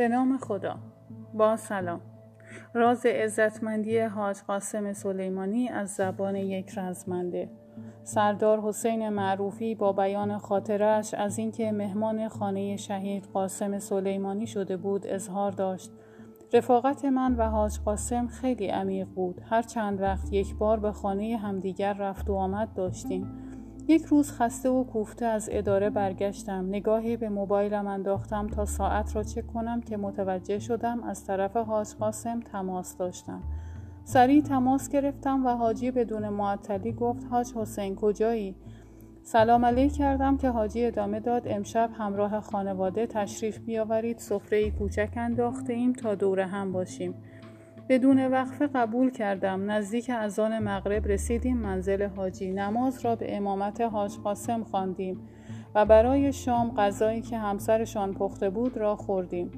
به نام خدا. با سلام. راز عزتمندی حاج قاسم سلیمانی از زبان یک رزمنده. سردار حسین معروفی با بیان خاطرش از اینکه مهمان خانه شهید قاسم سلیمانی شده بود اظهار داشت. رفاقت من و حاج قاسم خیلی عمیق بود. هر چند وقت یک بار به خانه همدیگر رفت و آمد داشتیم. یک روز خسته و کوفته از اداره برگشتم. نگاهی به موبایلم انداختم تا ساعت را چک کنم که متوجه شدم از طرف حاج قاسم تماس داشتم. سریع تماس گرفتم و حاجی بدون معطلی گفت حاج حسین کجایی؟ سلام علیک کردم که حاجی ادامه داد امشب همراه خانواده تشریف بیاورید سفره کوچک انداخته ایم تا دور هم باشیم. بدون وقفه قبول کردم. نزدیک اذان مغرب رسیدیم منزل حاجی. نماز را به امامت حاج قاسم خواندیم و برای شام غذایی که همسرشان پخته بود را خوردیم.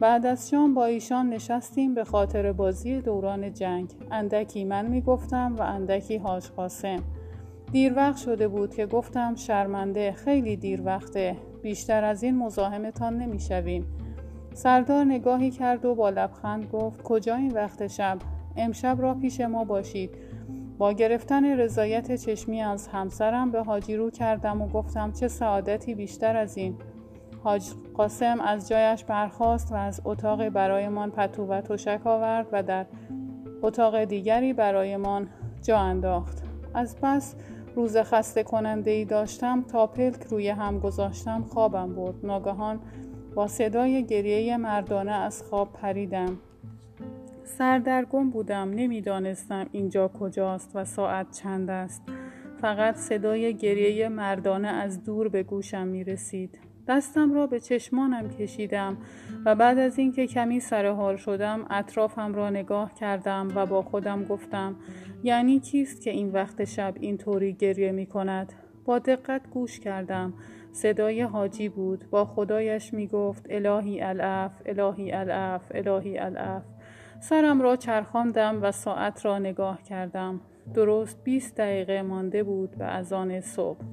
بعد از شام با ایشان نشستیم به خاطر بازی دوران جنگ. اندکی من می‌گفتم و اندکی حاج قاسم. دیر وقت شده بود که گفتم شرمنده خیلی دیر وقته. بیشتر از این مزاحمتان نمی‌شویم. سردار نگاهی کرد و با لبخند گفت کجا این وقت شب؟ امشب را پیش ما باشید. با گرفتن رضایت چشمی از همسرم به حاجی رو کردم و گفتم چه سعادتی بیشتر از این. حاج قاسم از جایش برخاست و از اتاق برایمان پتو و تشک آورد و در اتاق دیگری برایمان جا انداخت. از پس روز خسته کننده ای داشتم تا پلک روی هم گذاشتم خوابم برد. ناگهان با صدای گریه مردانه از خواب پریدم. سردرگم بودم نمی‌دانستم اینجا کجاست و ساعت چند است. فقط صدای گریه مردانه از دور به گوشم می رسید دستم را به چشمانم کشیدم و بعد از اینکه کمی سرحال شدم اطرافم را نگاه کردم و با خودم گفتم یعنی کیست که این وقت شب اینطوری گریه می کند با دقت گوش کردم. صدای حاجی بود. با خدایش می گفت الهی الاف الهی الاف الهی الاف سرم را چرخاندم و ساعت را نگاه کردم. درست 20 دقیقه مانده بود به اذان صبح.